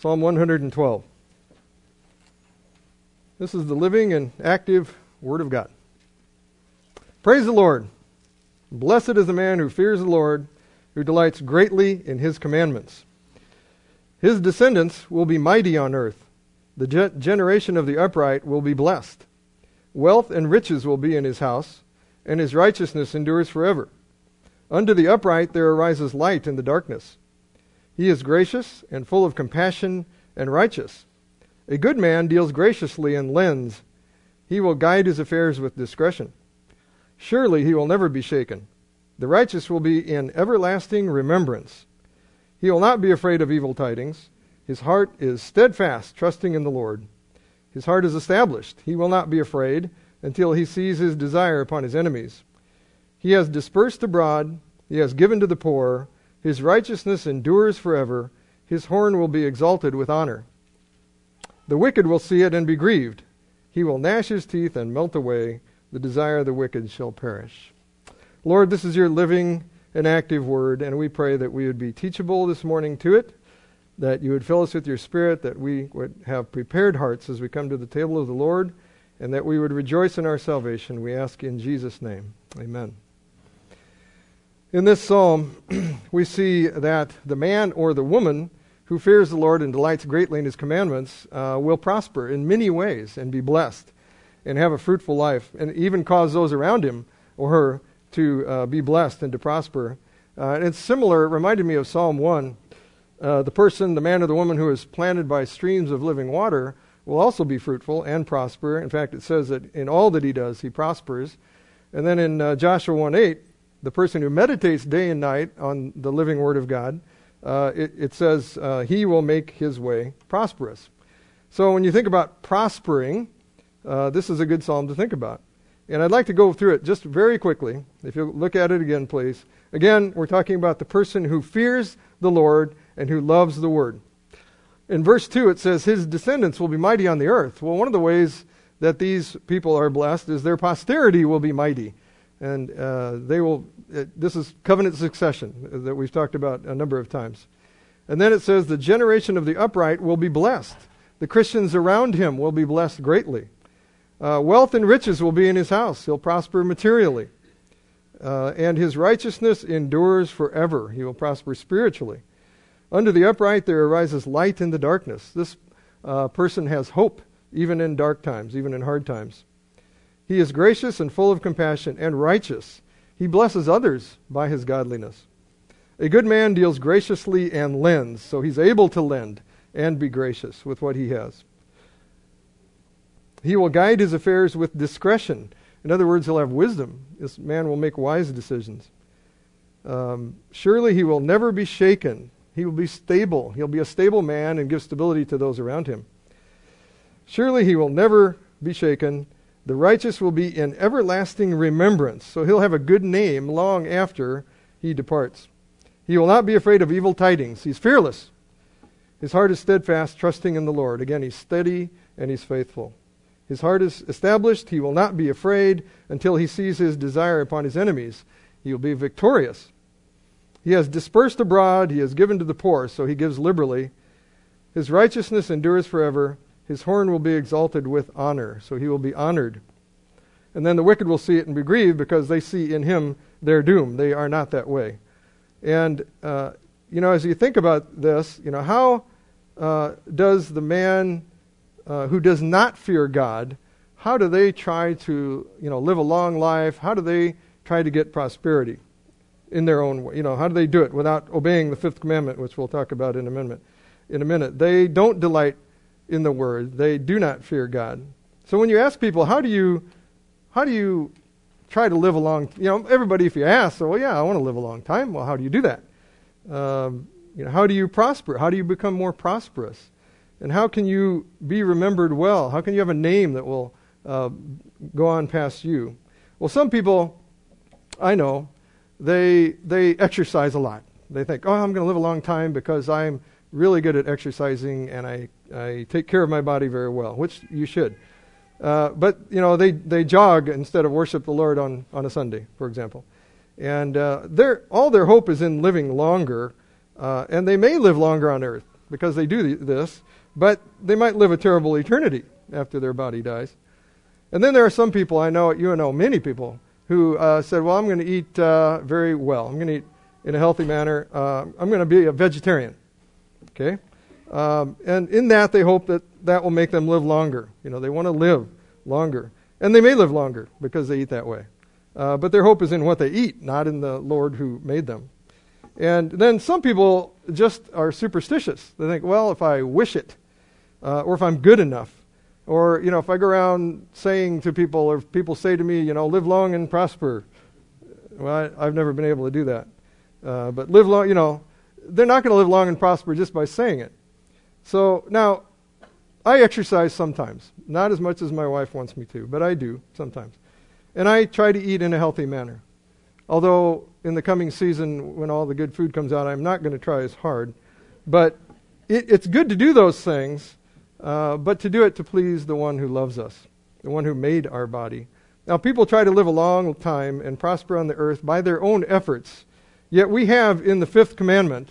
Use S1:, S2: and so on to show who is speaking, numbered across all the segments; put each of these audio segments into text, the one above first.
S1: Psalm 112. This is the living and active Word of God. Praise the Lord. Blessed is the man who fears the Lord, who delights greatly in his commandments. His descendants will be mighty on earth. The ge- generation of the upright will be blessed. Wealth and riches will be in his house, and his righteousness endures forever. Unto the upright there arises light in the darkness. He is gracious and full of compassion and righteous. A good man deals graciously and lends. He will guide his affairs with discretion. Surely he will never be shaken. The righteous will be in everlasting remembrance. He will not be afraid of evil tidings. His heart is steadfast, trusting in the Lord. His heart is established. He will not be afraid until he sees his desire upon his enemies. He has dispersed abroad, he has given to the poor. His righteousness endures forever. His horn will be exalted with honor. The wicked will see it and be grieved. He will gnash his teeth and melt away. The desire of the wicked shall perish. Lord, this is your living and active word, and we pray that we would be teachable this morning to it, that you would fill us with your spirit, that we would have prepared hearts as we come to the table of the Lord, and that we would rejoice in our salvation. We ask in Jesus' name. Amen. In this psalm, we see that the man or the woman who fears the Lord and delights greatly in his commandments uh, will prosper in many ways and be blessed and have a fruitful life and even cause those around him or her to uh, be blessed and to prosper. Uh, and it's similar, it reminded me of Psalm 1. Uh, the person, the man or the woman who is planted by streams of living water will also be fruitful and prosper. In fact, it says that in all that he does, he prospers. And then in uh, Joshua 1 8, the person who meditates day and night on the living Word of God, uh, it, it, says uh, he will make his way prosperous. So when you think about prospering, uh, this is a good psalm to think about. And I'd like to go through it just very quickly. If you look at it again, please. Again, we're talking about the person who fears the Lord and who loves the Word. In verse 2, it says, His descendants will be mighty on the earth. Well, one of the ways that these people are blessed is their posterity will be mighty and uh, they will. Uh, this is covenant succession that we've talked about a number of times. And then it says the generation of the upright will be blessed. The Christians around him will be blessed greatly. Uh, wealth and riches will be in his house. He'll prosper materially. Uh, and his righteousness endures forever. He will prosper spiritually. Under the upright there arises light in the darkness. This uh, person has hope even in dark times, even in hard times. He is gracious and full of compassion and righteous. He blesses others by his godliness. A good man deals graciously and lends, so he's able to lend and be gracious with what he has. He will guide his affairs with discretion. In other words, he'll have wisdom. This man will make wise decisions. Um, surely he will never be shaken. He will be stable. He'll be a stable man and give stability to those around him. Surely he will never be shaken. The righteous will be in everlasting remembrance. So he'll have a good name long after he departs. He will not be afraid of evil tidings. He's fearless. His heart is steadfast, trusting in the Lord. Again, he's steady and he's faithful. His heart is established. He will not be afraid until he sees his desire upon his enemies. He will be victorious. He has dispersed abroad. He has given to the poor, so he gives liberally. His righteousness endures forever. His horn will be exalted with honor, so he will be honored. And then the wicked will see it and be grieved because they see in him their doom. They are not that way. And, uh, you know, as you think about this, you know, how uh, does the man uh, who does not fear God, how do they try to, you know, live a long life? How do they try to get prosperity in their own way? You know, how do they do it without obeying the fifth commandment, which we'll talk about in a minute? In a minute, they don't delight in the word. They do not fear God. So when you ask people, how do you, how do you try to live a long, you know, everybody, if you ask, well, yeah, I want to live a long time. Well, how do you do that? Um, you know, how do you prosper? How do you become more prosperous? And how can you be remembered well? How can you have a name that will uh, go on past you? Well, some people I know, they, they exercise a lot. They think, oh, I'm going to live a long time because I'm really good at exercising and I, I take care of my body very well, which you should. Uh, but, you know, they, they jog instead of worship the Lord on, on a Sunday, for example. And uh, all their hope is in living longer, uh, and they may live longer on earth. because they do this, but they might live a terrible eternity after their body dies. And then there are some people, I know, you know many people, who uh, said, Well, I'm going to eat uh, very well. I'm going to eat in a healthy manner. Uh, I'm going to be a vegetarian. Okay? Um, and in that, they hope that that will make them live longer. You know, they want to live longer. And they may live longer because they eat that way. Uh, but their hope is in what they eat, not in the Lord who made them. And then some people just are superstitious. They think, well, if I wish it, uh, or if I'm good enough, or you know, if I go around saying to people, or if people say to me, you know, live long and prosper. Well, I, have never been able to do that. Uh, but live long, you know, they're not going to live long and prosper just by saying it. So now, I exercise sometimes, not as much as my wife wants me to, but I do sometimes. And I try to eat in a healthy manner. Although in the coming season, when all the good food comes out, I'm not going to try as hard. But it, it's good to do those things, uh, but to do it to please the one who loves us, the one who made our body. Now, people try to live a long time and prosper on the earth by their own efforts. Yet we have in the fifth commandment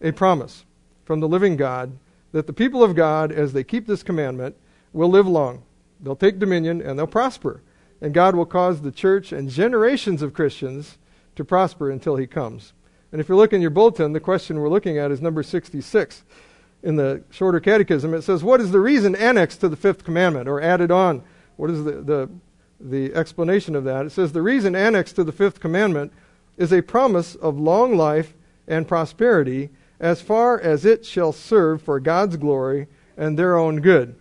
S1: a promise from the living God that the people of God, as they keep this commandment, will live long. They'll take dominion and they'll prosper. And God will cause the church and generations of Christians to prosper until he comes. And if you look in your bulletin, the question we're looking at is number 66 in the shorter catechism. It says, What is the reason annexed to the fifth commandment or added on? What is the, the, the explanation of that? It says, The reason annexed to the fifth commandment is a promise of long life and prosperity as far as it shall serve for God's glory and their own good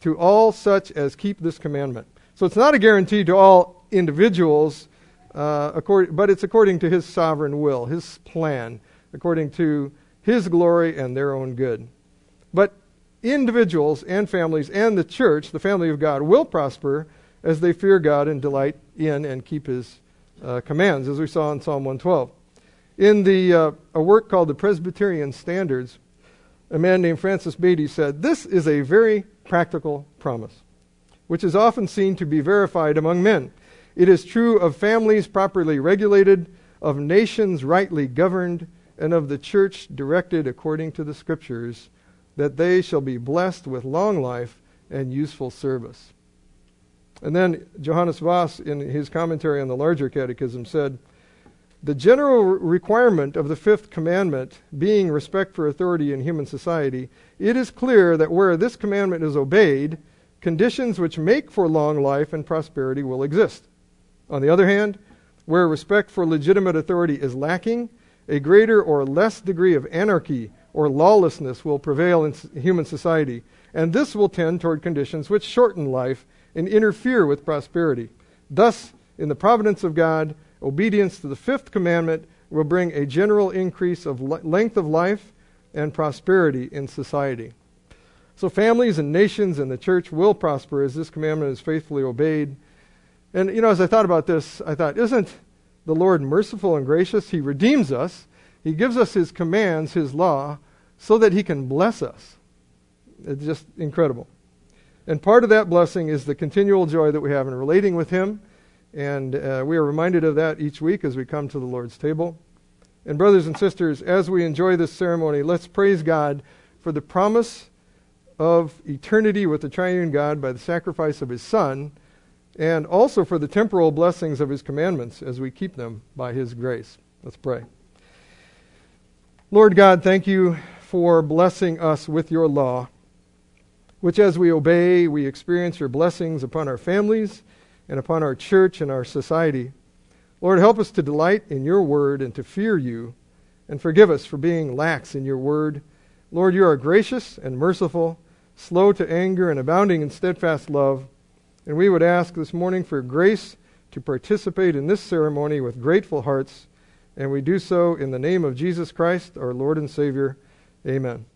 S1: to all such as keep this commandment. So it's not a guarantee to all individuals, uh, accord- but it's according to His sovereign will, His plan, according to His glory and their own good. But individuals and families and the church, the family of God, will prosper as they fear God and delight in and keep His uh, commands, as we saw in Psalm 112. In the, uh, a work called the Presbyterian Standards, a man named Francis Beattie said, This is a very practical promise, which is often seen to be verified among men. It is true of families properly regulated, of nations rightly governed, and of the church directed according to the Scriptures, that they shall be blessed with long life and useful service. And then Johannes Vos, in his commentary on the larger catechism, said, the general requirement of the fifth commandment being respect for authority in human society, it is clear that where this commandment is obeyed, conditions which make for long life and prosperity will exist. On the other hand, where respect for legitimate authority is lacking, a greater or less degree of anarchy or lawlessness will prevail in human society, and this will tend toward conditions which shorten life and interfere with prosperity. Thus, in the providence of God, Obedience to the fifth commandment will bring a general increase of length of life and prosperity in society. So, families and nations and the church will prosper as this commandment is faithfully obeyed. And, you know, as I thought about this, I thought, isn't the Lord merciful and gracious? He redeems us, He gives us His commands, His law, so that He can bless us. It's just incredible. And part of that blessing is the continual joy that we have in relating with Him and uh, we are reminded of that each week as we come to the Lord's table. And, brothers and sisters, as we enjoy this ceremony, let's praise God for the promise of eternity with the triune God by the sacrifice of his Son, and also for the temporal blessings of his commandments as we keep them by his grace. Let's pray. Lord God, thank you for blessing us with your law, which as we obey, we experience your blessings upon our families and upon our church and our society. Lord, help us to delight in your word and to fear you, and forgive us for being lax in your word. Lord, you are gracious and merciful, slow to anger, and abounding in steadfast love. And we would ask this morning for grace to participate in this ceremony with grateful hearts, and we do so in the name of Jesus Christ, our Lord and Savior. Amen.